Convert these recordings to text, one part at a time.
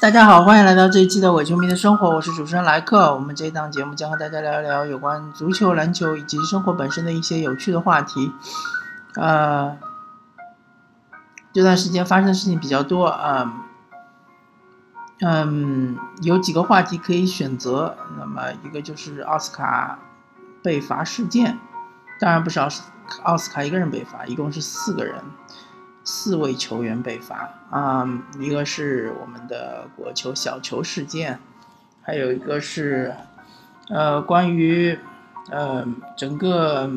大家好，欢迎来到这一期的伪球迷的生活，我是主持人莱克。我们这一档节目将和大家聊一聊有关足球、篮球以及生活本身的一些有趣的话题。呃，这段时间发生的事情比较多啊，嗯，有几个话题可以选择。那么一个就是奥斯卡被罚事件，当然不是奥斯奥斯卡一个人被罚，一共是四个人。四位球员被罚啊，一个是我们的国球小球事件，还有一个是呃关于呃整个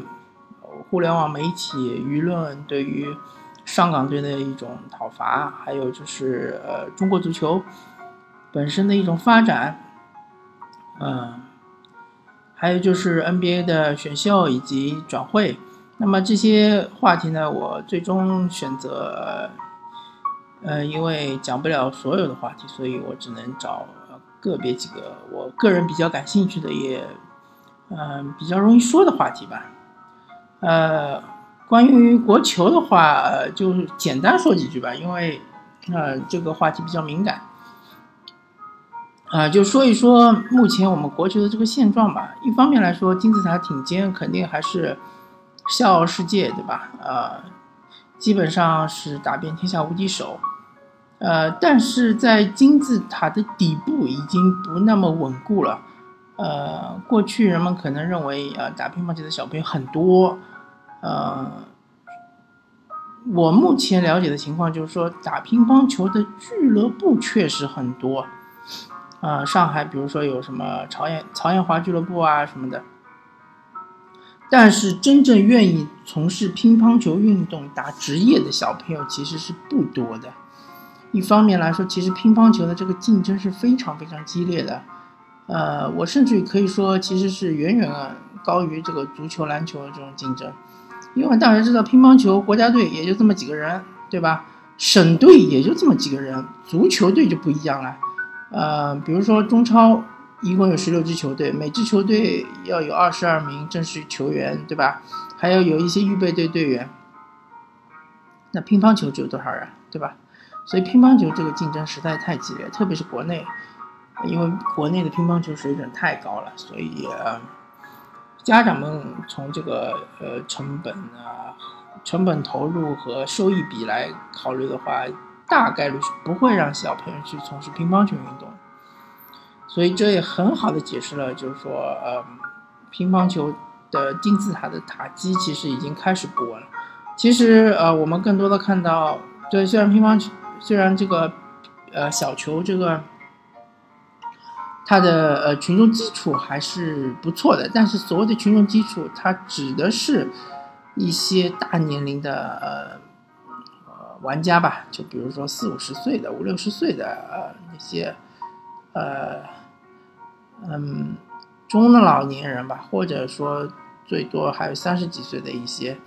互联网媒体舆论对于上港队的一种讨伐，还有就是呃中国足球本身的一种发展，嗯，还有就是 NBA 的选秀以及转会。那么这些话题呢，我最终选择，呃，因为讲不了所有的话题，所以我只能找个别几个我个人比较感兴趣的，也，嗯，比较容易说的话题吧。呃，关于国球的话，就是简单说几句吧，因为，呃，这个话题比较敏感。啊，就说一说目前我们国球的这个现状吧。一方面来说，金字塔顶尖肯定还是。笑傲世界，对吧？呃，基本上是打遍天下无敌手，呃，但是在金字塔的底部已经不那么稳固了。呃，过去人们可能认为，呃，打乒乓球的小朋友很多，呃，我目前了解的情况就是说，打乒乓球的俱乐部确实很多，啊，上海比如说有什么曹艳曹艳华俱乐部啊什么的。但是真正愿意从事乒乓球运动打职业的小朋友其实是不多的。一方面来说，其实乒乓球的这个竞争是非常非常激烈的。呃，我甚至可以说，其实是远远高于这个足球、篮球的这种竞争。因为大家知道，乒乓球国家队也就这么几个人，对吧？省队也就这么几个人，足球队就不一样了。呃，比如说中超。一共有十六支球队，每支球队要有二十二名正式球员，对吧？还要有一些预备队队员。那乒乓球只有多少人，对吧？所以乒乓球这个竞争实在太激烈，特别是国内，因为国内的乒乓球水准太高了，所以家长们从这个呃成本啊、成本投入和收益比来考虑的话，大概率是不会让小朋友去从事乒乓球运动。所以这也很好的解释了，就是说，呃，乒乓球的金字塔的塔基其实已经开始不稳了。其实，呃，我们更多的看到，对，虽然乒乓球，虽然这个，呃，小球这个，它的呃群众基础还是不错的，但是所谓的群众基础，它指的是一些大年龄的呃呃玩家吧，就比如说四五十岁的、五六十岁的呃那些，呃。嗯，中的老年人吧，或者说最多还有三十几岁的一些，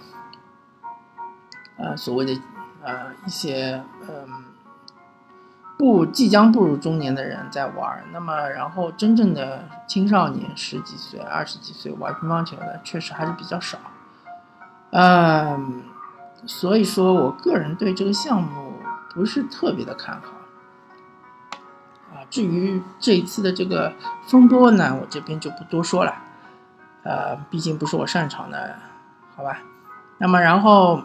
呃，所谓的呃一些嗯，不即将步入中年的人在玩。那么，然后真正的青少年十几岁、二十几岁玩乒乓球的，确实还是比较少。嗯，所以说我个人对这个项目不是特别的看好。至于这一次的这个风波呢，我这边就不多说了，呃，毕竟不是我擅长的，好吧？那么然后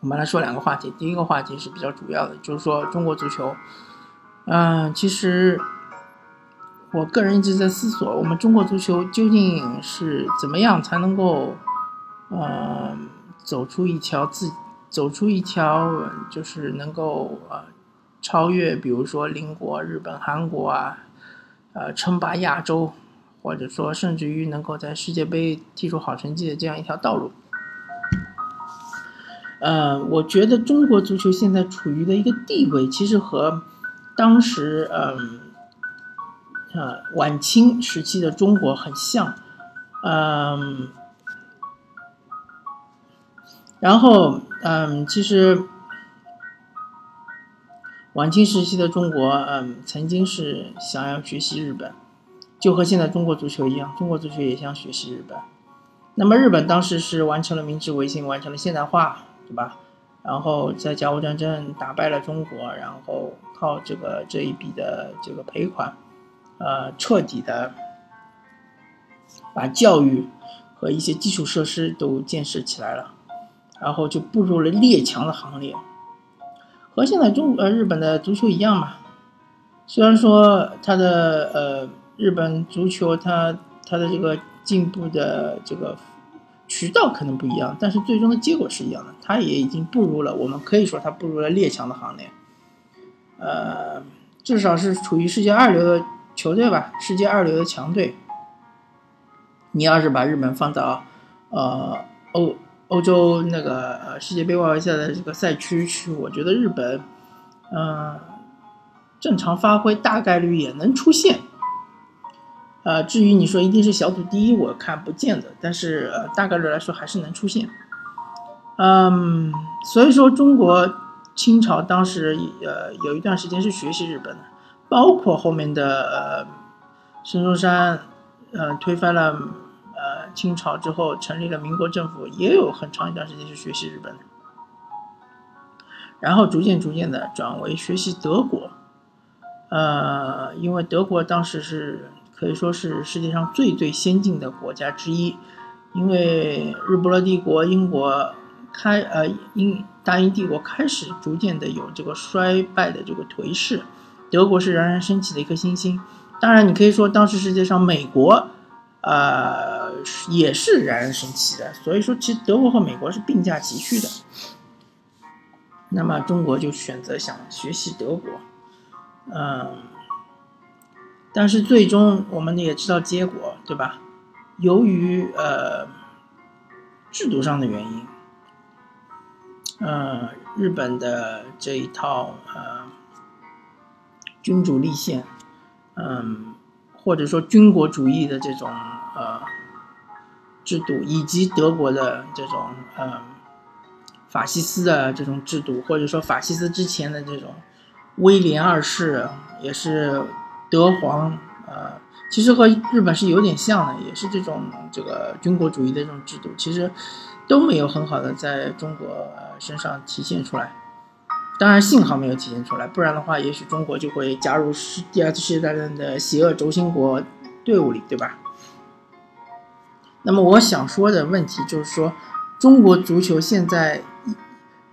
我们来说两个话题，第一个话题是比较主要的，就是说中国足球，嗯，其实我个人一直在思索，我们中国足球究竟是怎么样才能够，呃，走出一条自走出一条就是能够呃。超越，比如说邻国日本、韩国啊，呃，称霸亚洲，或者说甚至于能够在世界杯踢出好成绩的这样一条道路。呃，我觉得中国足球现在处于的一个地位，其实和当时嗯，呃，晚清时期的中国很像，嗯，然后嗯，其实。晚清时期的中国，嗯，曾经是想要学习日本，就和现在中国足球一样，中国足球也想学习日本。那么日本当时是完成了明治维新，完成了现代化，对吧？然后在甲午战争打败了中国，然后靠这个这一笔的这个赔款，呃，彻底的把教育和一些基础设施都建设起来了，然后就步入了列强的行列，和现在中呃日本的足球一样嘛。虽然说它的呃日本足球它它的这个进步的这个。渠道可能不一样，但是最终的结果是一样的。他也已经步入了，我们可以说他步入了列强的行列，呃，至少是处于世界二流的球队吧，世界二流的强队。你要是把日本放到呃欧欧洲那个呃世界杯外围赛的这个赛区去，我觉得日本，嗯，正常发挥大概率也能出现。呃，至于你说一定是小组第一，我看不见的，但是呃，大概率来说还是能出现。嗯，所以说中国清朝当时呃有一段时间是学习日本的，包括后面的呃孙中山呃推翻了清朝之后成立了民国政府，也有很长一段时间是学习日本，然后逐渐逐渐的转为学习德国，呃，因为德国当时是。可以说是世界上最最先进的国家之一，因为日不落帝国、英国开呃英大英帝国开始逐渐的有这个衰败的这个颓势，德国是冉冉升起的一颗新星。当然，你可以说当时世界上美国，呃也是冉冉升起的。所以说，其实德国和美国是并驾齐驱的。那么中国就选择想学习德国，嗯。但是最终我们也知道结果，对吧？由于呃制度上的原因，呃日本的这一套呃君主立宪，嗯或者说军国主义的这种呃制度，以及德国的这种呃法西斯的这种制度，或者说法西斯之前的这种威廉二世也是。德皇，呃，其实和日本是有点像的，也是这种这个军国主义的这种制度，其实都没有很好的在中国身上体现出来。当然，幸好没有体现出来，不然的话，也许中国就会加入第二次世界大战的邪恶轴心国队伍里，对吧？那么，我想说的问题就是说，中国足球现在。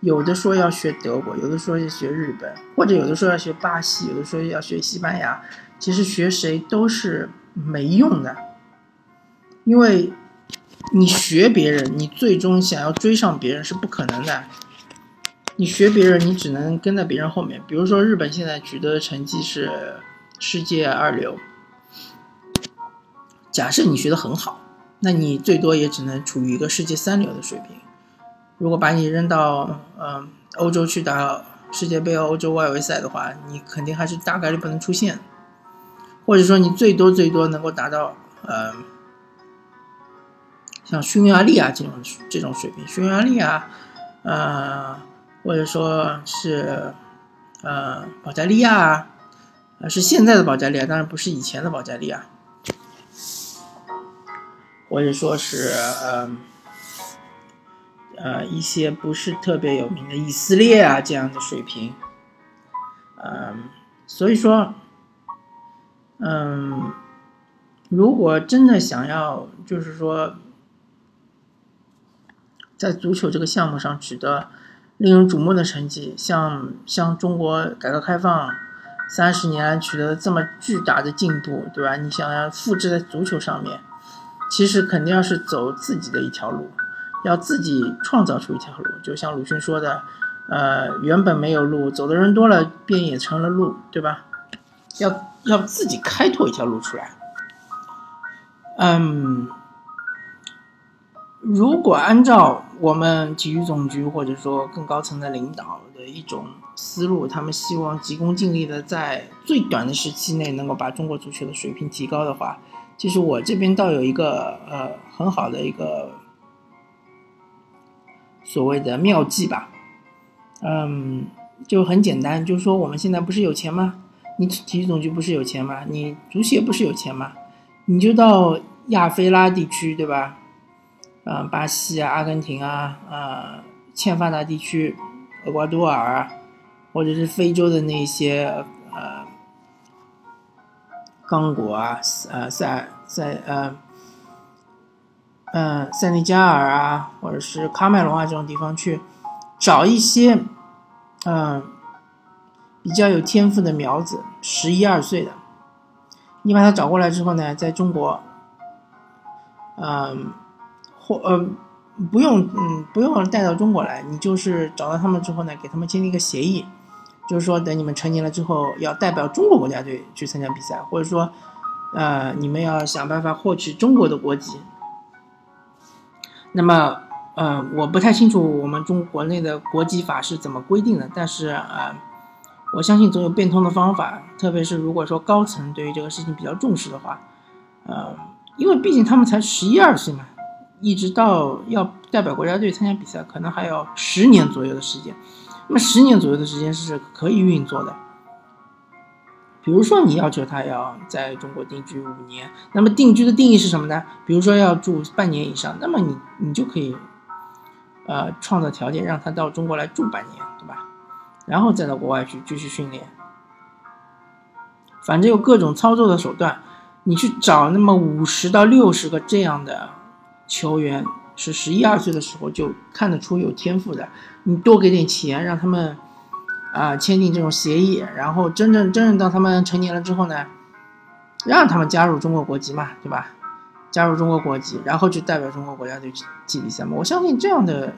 有的说要学德国，有的说要学日本，或者有的说要学巴西，有的说要学西班牙。其实学谁都是没用的，因为你学别人，你最终想要追上别人是不可能的。你学别人，你只能跟在别人后面。比如说日本现在取得的成绩是世界二流，假设你学的很好，那你最多也只能处于一个世界三流的水平。如果把你扔到嗯欧洲去打世界杯、欧洲外围赛的话，你肯定还是大概率不能出现，或者说你最多最多能够达到呃像匈牙利啊这种这种水平，匈牙利啊，呃或者说是呃保加利亚啊，是现在的保加利亚，当然不是以前的保加利亚，或者说是嗯。呃，一些不是特别有名的以色列啊这样的水平，嗯，所以说，嗯，如果真的想要，就是说，在足球这个项目上取得令人瞩目的成绩，像像中国改革开放三十年取得这么巨大的进步，对吧？你想要复制在足球上面，其实肯定要是走自己的一条路。要自己创造出一条路，就像鲁迅说的，呃，原本没有路，走的人多了，便也成了路，对吧？要要自己开拓一条路出来。嗯，如果按照我们体育总局或者说更高层的领导的一种思路，他们希望急功近利的在最短的时期内能够把中国足球的水平提高的话，其实我这边倒有一个呃很好的一个。所谓的妙计吧，嗯，就很简单，就是说我们现在不是有钱吗？你体育总局不是有钱吗？你足协不是有钱吗？你就到亚非拉地区，对吧？嗯，巴西啊，阿根廷啊，啊，欠发达地区，厄瓜多尔，或者是非洲的那些呃刚果啊，呃塞塞呃呃塞内加尔啊，或者是喀麦隆啊这种地方去找一些嗯比较有天赋的苗子，十一二岁的，你把他找过来之后呢，在中国，嗯或呃。不用，嗯，不用带到中国来，你就是找到他们之后呢，给他们签订一个协议，就是说等你们成年了之后，要代表中国国家队去参加比赛，或者说，呃，你们要想办法获取中国的国籍。那么，呃，我不太清楚我们中国内的国籍法是怎么规定的，但是呃，我相信总有变通的方法，特别是如果说高层对于这个事情比较重视的话，呃，因为毕竟他们才十一二岁嘛。一直到要代表国家队参加比赛，可能还要十年左右的时间。那么十年左右的时间是可以运作的。比如说，你要求他要在中国定居五年，那么定居的定义是什么呢？比如说要住半年以上，那么你你就可以，呃，创造条件让他到中国来住半年，对吧？然后再到国外去继续训练。反正有各种操作的手段，你去找那么五十到六十个这样的。球员是十一二岁的时候就看得出有天赋的，你多给点钱，让他们啊签订这种协议，然后真正真正到他们成年了之后呢，让他们加入中国国籍嘛，对吧？加入中国国籍，然后就代表中国国家队去踢比赛嘛。我相信这样的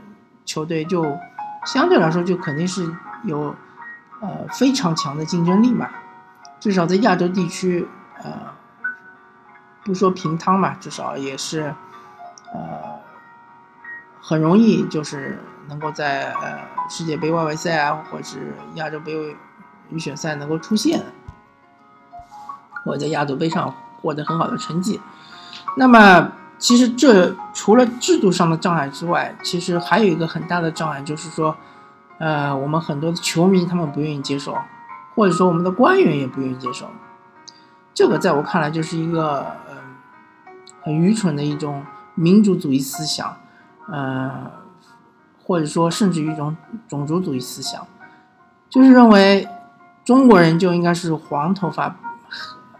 球队就相对来说就肯定是有呃非常强的竞争力嘛，至少在亚洲地区，呃，不说平汤嘛，至少也是。呃，很容易就是能够在呃世界杯外围赛啊，或者是亚洲杯预选赛能够出现，或者在亚洲杯上获得很好的成绩。那么，其实这除了制度上的障碍之外，其实还有一个很大的障碍，就是说，呃，我们很多的球迷他们不愿意接受，或者说我们的官员也不愿意接受。这个在我看来就是一个呃很愚蠢的一种。民族主义思想，呃，或者说甚至于一种种族主义思想，就是认为中国人就应该是黄头发，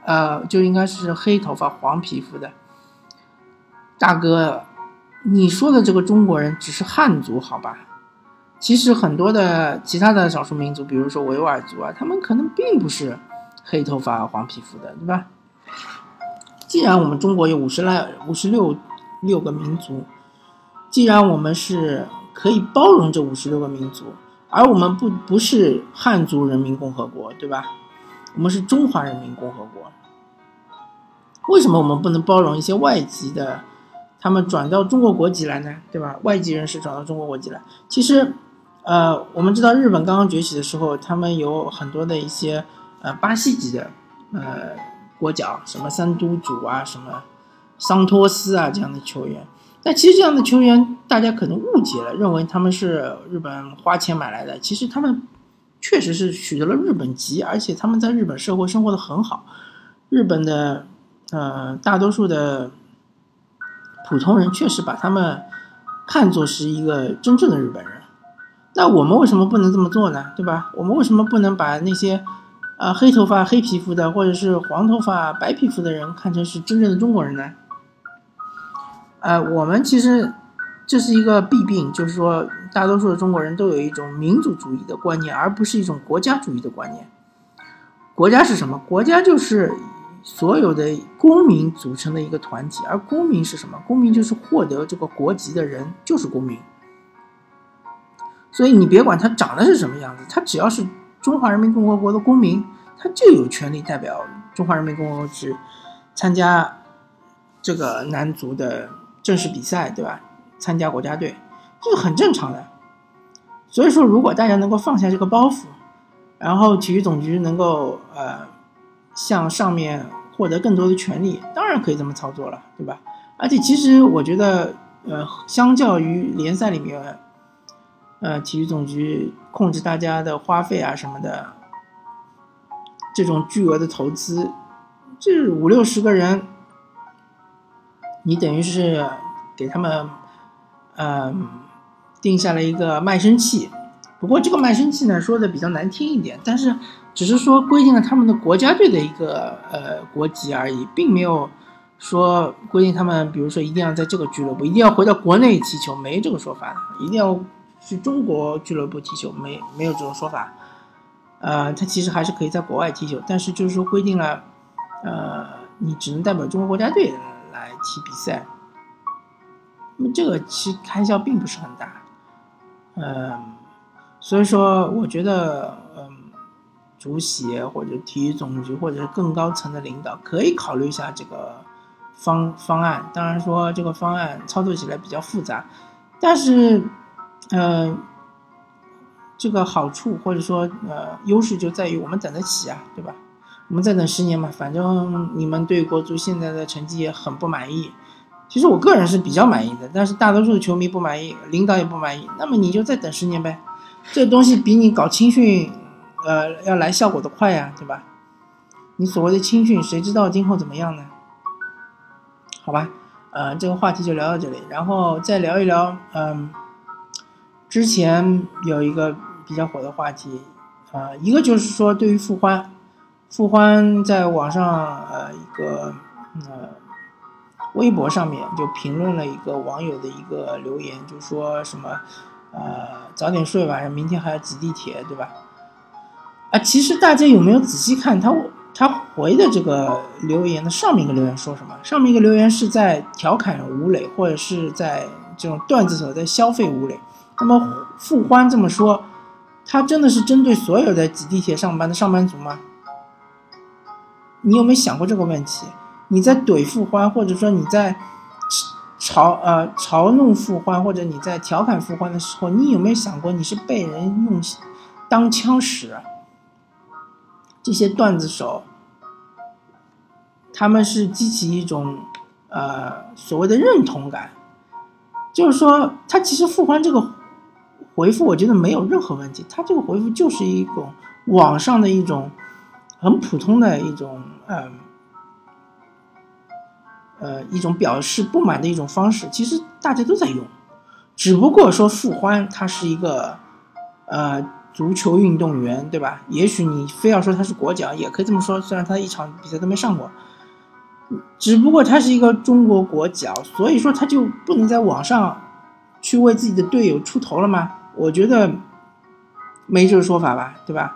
呃，就应该是黑头发、黄皮肤的。大哥，你说的这个中国人只是汉族，好吧？其实很多的其他的少数民族，比如说维吾尔族啊，他们可能并不是黑头发、黄皮肤的，对吧？既然我们中国有五十来、五十六。六个民族，既然我们是可以包容这五十六个民族，而我们不不是汉族人民共和国，对吧？我们是中华人民共和国。为什么我们不能包容一些外籍的，他们转到中国国籍来呢？对吧？外籍人士转到中国国籍来，其实，呃，我们知道日本刚刚崛起的时候，他们有很多的一些呃巴西籍的呃国脚，什么三都主啊，什么。桑托斯啊，这样的球员，但其实这样的球员，大家可能误解了，认为他们是日本花钱买来的。其实他们确实是取得了日本籍，而且他们在日本社会生活的很好。日本的呃大多数的普通人确实把他们看作是一个真正的日本人。那我们为什么不能这么做呢？对吧？我们为什么不能把那些？啊，黑头发、黑皮肤的，或者是黄头发、白皮肤的人，看成是真正的中国人呢？呃，我们其实这是一个弊病，就是说，大多数的中国人都有一种民族主义的观念，而不是一种国家主义的观念。国家是什么？国家就是所有的公民组成的一个团体，而公民是什么？公民就是获得这个国籍的人，就是公民。所以你别管他长得是什么样子，他只要是。中华人民共和国的公民，他就有权利代表中华人民共和国去参加这个男足的正式比赛，对吧？参加国家队，这是很正常的。所以说，如果大家能够放下这个包袱，然后体育总局能够呃向上面获得更多的权利，当然可以这么操作了，对吧？而且，其实我觉得，呃，相较于联赛里面。呃，体育总局控制大家的花费啊什么的，这种巨额的投资，这五六十个人，你等于是给他们，嗯，定下了一个卖身契，不过这个卖身契呢说的比较难听一点，但是只是说规定了他们的国家队的一个呃国籍而已，并没有说规定他们，比如说一定要在这个俱乐部，一定要回到国内踢球，没这个说法，一定要去中国俱乐部踢球，没没有这种说法。呃，他其实还是可以在国外踢球，但是就是说规定了，呃，你只能代表中国国家队踢比赛。那么这个其实开销并不是很大，嗯。所以说，我觉得，嗯，主席或者体育总局或者是更高层的领导可以考虑一下这个方方案。当然说这个方案操作起来比较复杂，但是，呃，这个好处或者说呃优势就在于我们等得起啊，对吧？我们再等十年吧，反正你们对国足现在的成绩也很不满意。其实我个人是比较满意的，但是大多数的球迷不满意，领导也不满意。那么你就再等十年呗。这东西比你搞青训，呃，要来效果的快呀，对吧？你所谓的青训，谁知道今后怎么样呢？好吧，呃，这个话题就聊到这里，然后再聊一聊，嗯，之前有一个比较火的话题，啊，一个就是说对于傅欢，傅欢在网上呃一个呃微博上面就评论了一个网友的一个留言，就说什么。呃，早点睡吧，明天还要挤地铁，对吧？啊，其实大家有没有仔细看他他回的这个留言的上面一个留言说什么？上面一个留言是在调侃吴磊，或者是在这种段子手在消费吴磊。那么傅欢这么说，他真的是针对所有的挤地铁上班的上班族吗？你有没有想过这个问题？你在怼傅欢，或者说你在？嘲呃嘲弄傅欢，或者你在调侃傅欢的时候，你有没有想过你是被人用当枪使？这些段子手，他们是激起一种呃所谓的认同感，就是说他其实傅欢这个回复，我觉得没有任何问题，他这个回复就是一种网上的一种很普通的一种嗯。呃，一种表示不满的一种方式，其实大家都在用，只不过说傅欢他是一个呃足球运动员，对吧？也许你非要说他是国脚，也可以这么说，虽然他一场比赛都没上过，只不过他是一个中国国脚，所以说他就不能在网上去为自己的队友出头了吗？我觉得没这个说法吧，对吧？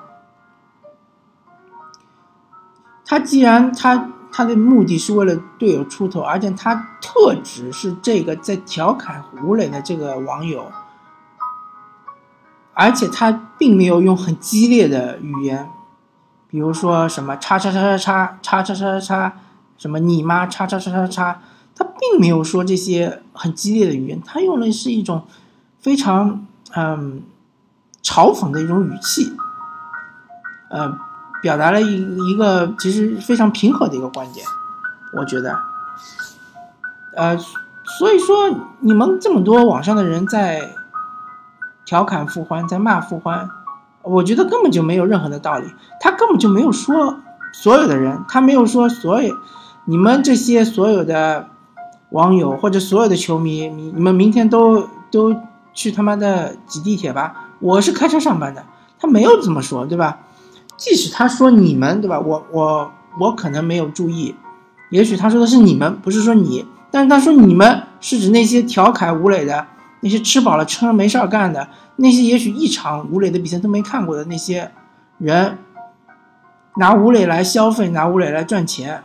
他既然他。他的目的是为了队友出头，而且他特指是这个在调侃吴磊的这个网友，而且他并没有用很激烈的语言，比如说什么叉叉叉叉叉叉叉叉叉什么你妈叉叉叉叉叉，他并没有说这些很激烈的语言，他用的是一种非常嗯嘲讽的一种语气，呃。表达了一一个其实非常平和的一个观点，我觉得，呃，所以说你们这么多网上的人在调侃傅欢，在骂傅欢，我觉得根本就没有任何的道理。他根本就没有说所有的人，他没有说所有你们这些所有的网友或者所有的球迷，你你们明天都都去他妈的挤地铁吧，我是开车上班的，他没有这么说，对吧？即使他说你们对吧，我我我可能没有注意，也许他说的是你们，不是说你。但是他说你们是指那些调侃吴磊的，那些吃饱了撑着没事儿干的，那些也许一场吴磊的比赛都没看过的那些人，拿吴磊来消费，拿吴磊来赚钱，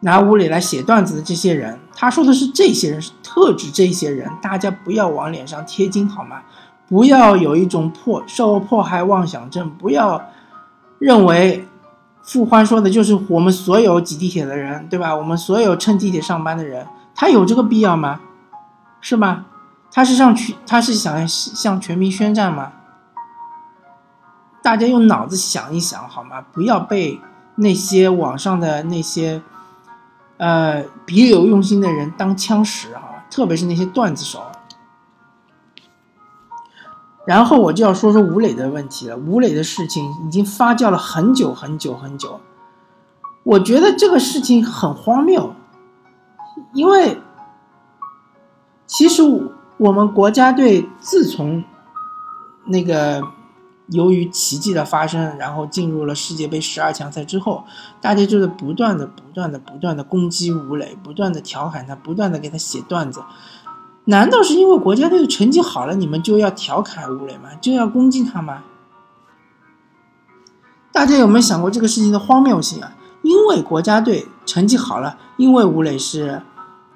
拿吴磊来写段子的这些人，他说的是这些人，是特指这些人，大家不要往脸上贴金好吗？不要有一种迫受迫害妄想症，不要认为傅欢说的就是我们所有挤地铁的人，对吧？我们所有乘地铁上班的人，他有这个必要吗？是吗？他是上全他是想向全民宣战吗？大家用脑子想一想好吗？不要被那些网上的那些呃别有用心的人当枪使啊！特别是那些段子手。然后我就要说说吴磊的问题了。吴磊的事情已经发酵了很久很久很久，我觉得这个事情很荒谬，因为其实我们国家队自从那个由于奇迹的发生，然后进入了世界杯十二强赛之后，大家就是不断的、不断的、不断的攻击吴磊，不断的调侃他，不断的给他写段子。难道是因为国家队的成绩好了，你们就要调侃吴磊吗？就要攻击他吗？大家有没有想过这个事情的荒谬性啊？因为国家队成绩好了，因为吴磊是，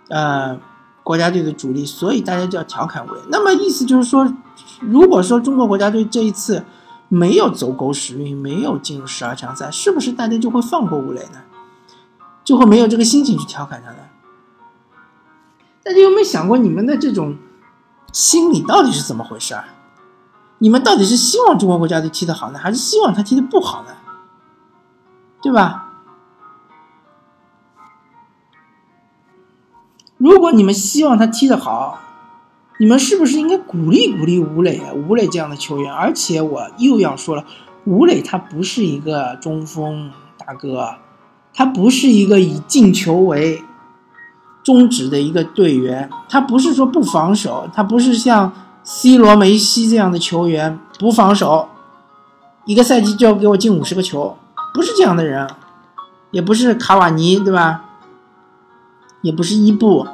呃，国家队的主力，所以大家就要调侃吴磊。那么意思就是说，如果说中国国家队这一次没有走狗屎运，没有进入十二强赛，是不是大家就会放过吴磊呢？就会没有这个心情去调侃他呢？大家有没有想过，你们的这种心理到底是怎么回事啊？你们到底是希望中国国家队踢得好呢，还是希望他踢得不好呢？对吧？如果你们希望他踢得好，你们是不是应该鼓励鼓励吴磊啊？吴磊这样的球员，而且我又要说了，吴磊他不是一个中锋大哥，他不是一个以进球为宗旨的一个队员，他不是说不防守，他不是像 C 罗、梅西这样的球员不防守，一个赛季就要给我进五十个球，不是这样的人，也不是卡瓦尼，对吧？也不是伊布，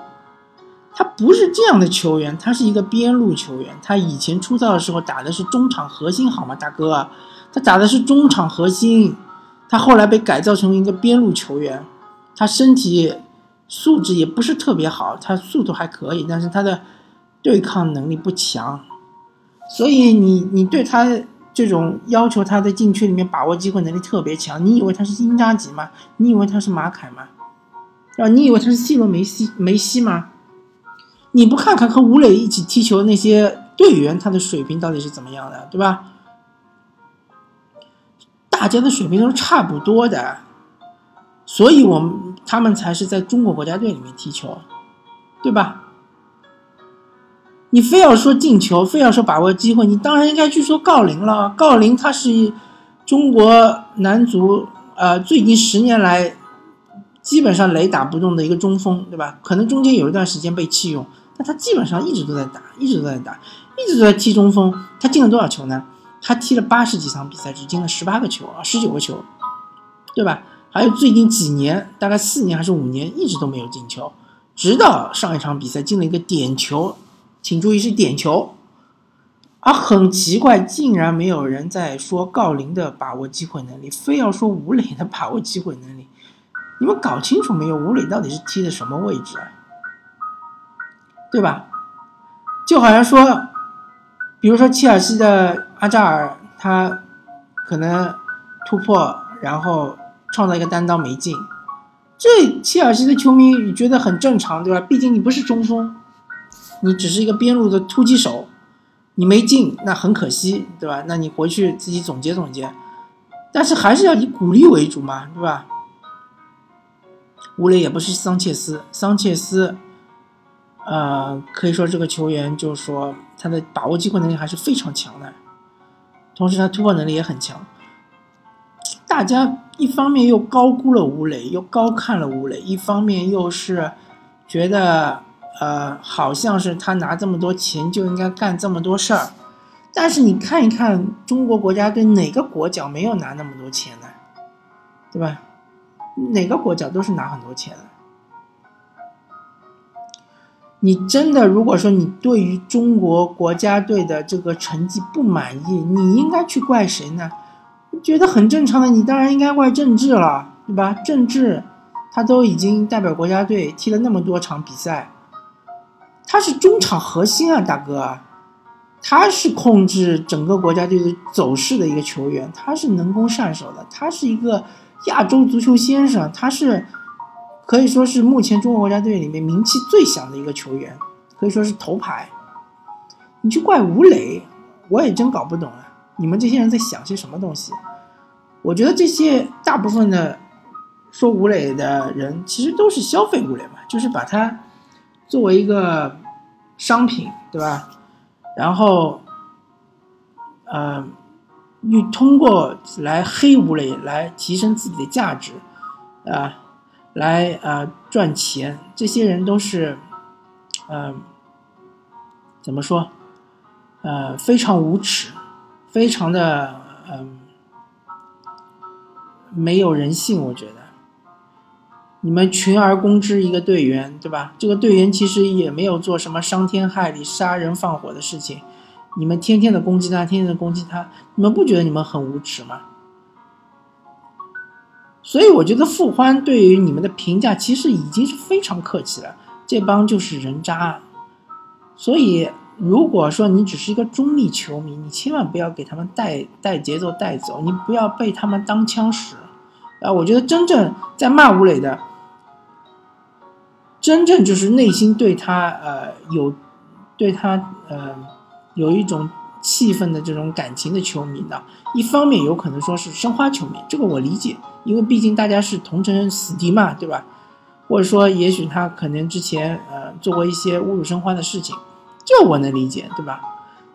他不是这样的球员，他是一个边路球员。他以前出道的时候打的是中场核心，好吗，大哥？他打的是中场核心，他后来被改造成一个边路球员。他身体素质也不是特别好，他速度还可以，但是他的对抗能力不强。所以你你对他这种要求，他在禁区里面把握机会能力特别强，你以为他是英扎吉吗？你以为他是马凯吗？啊！你以为他是 C 罗、梅西、梅西吗？你不看看和吴磊一起踢球那些队员，他的水平到底是怎么样的，对吧？大家的水平都是差不多的，所以我们他们才是在中国国家队里面踢球，对吧？你非要说进球，非要说把握机会，你当然应该去说郜林了。郜林他是中国男足，呃，最近十年来。基本上雷打不动的一个中锋，对吧？可能中间有一段时间被弃用，但他基本上一直都在打，一直都在打，一直都在踢中锋。他进了多少球呢？他踢了八十几场比赛，只进了十八个球啊，十九个球，对吧？还有最近几年，大概四年还是五年，一直都没有进球，直到上一场比赛进了一个点球，请注意是点球。啊很奇怪，竟然没有人在说郜林的把握机会能力，非要说吴磊的把握机会能力。你们搞清楚没有？吴磊到底是踢的什么位置啊？对吧？就好像说，比如说切尔西的阿扎尔，他可能突破，然后创造一个单刀没进，这切尔西的球迷觉得很正常，对吧？毕竟你不是中锋，你只是一个边路的突击手，你没进，那很可惜，对吧？那你回去自己总结总结，但是还是要以鼓励为主嘛，对吧？吴磊也不是桑切斯，桑切斯，呃，可以说这个球员就是说他的把握机会能力还是非常强的，同时他突破能力也很强。大家一方面又高估了吴磊，又高看了吴磊，一方面又是觉得呃，好像是他拿这么多钱就应该干这么多事儿。但是你看一看中国国家队哪个国脚没有拿那么多钱呢？对吧？哪个国脚都是拿很多钱的。你真的如果说你对于中国国家队的这个成绩不满意，你应该去怪谁呢？觉得很正常的，你当然应该怪郑智了，对吧？郑智他都已经代表国家队踢了那么多场比赛，他是中场核心啊，大哥，他是控制整个国家队的走势的一个球员，他是能攻善守的，他是一个。亚洲足球先生，他是可以说是目前中国国家队里面名气最响的一个球员，可以说是头牌。你去怪吴磊，我也真搞不懂啊！你们这些人在想些什么东西？我觉得这些大部分的说吴磊的人，其实都是消费吴磊嘛，就是把他作为一个商品，对吧？然后，呃。你通过来黑吴磊来提升自己的价值，啊，来啊赚钱，这些人都是，呃，怎么说？呃，非常无耻，非常的嗯没有人性，我觉得。你们群而攻之一个队员，对吧？这个队员其实也没有做什么伤天害理、杀人放火的事情，你们天天的攻击他，天天的攻击他，你们不觉得你们很无耻吗？所以我觉得傅欢对于你们的评价其实已经是非常客气了，这帮就是人渣。所以如果说你只是一个中立球迷，你千万不要给他们带带节奏带走，你不要被他们当枪使。啊，我觉得真正在骂吴磊的。真正就是内心对他呃有，对他呃有一种气愤的这种感情的球迷呢，一方面有可能说是申花球迷，这个我理解，因为毕竟大家是同城死敌嘛，对吧？或者说也许他可能之前呃做过一些侮辱申花的事情，这我能理解，对吧？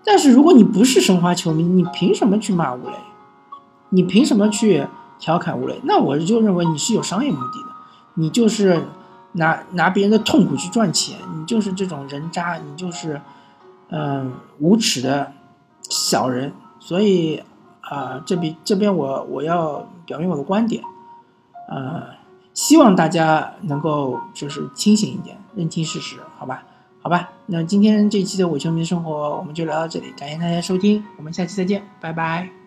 但是如果你不是申花球迷，你凭什么去骂吴磊？你凭什么去调侃吴磊？那我就认为你是有商业目的的，你就是。拿拿别人的痛苦去赚钱，你就是这种人渣，你就是，嗯，无耻的小人。所以啊，这边这边我我要表明我的观点，呃，希望大家能够就是清醒一点，认清事实，好吧？好吧，那今天这一期的伪球迷生活我们就聊到这里，感谢大家收听，我们下期再见，拜拜。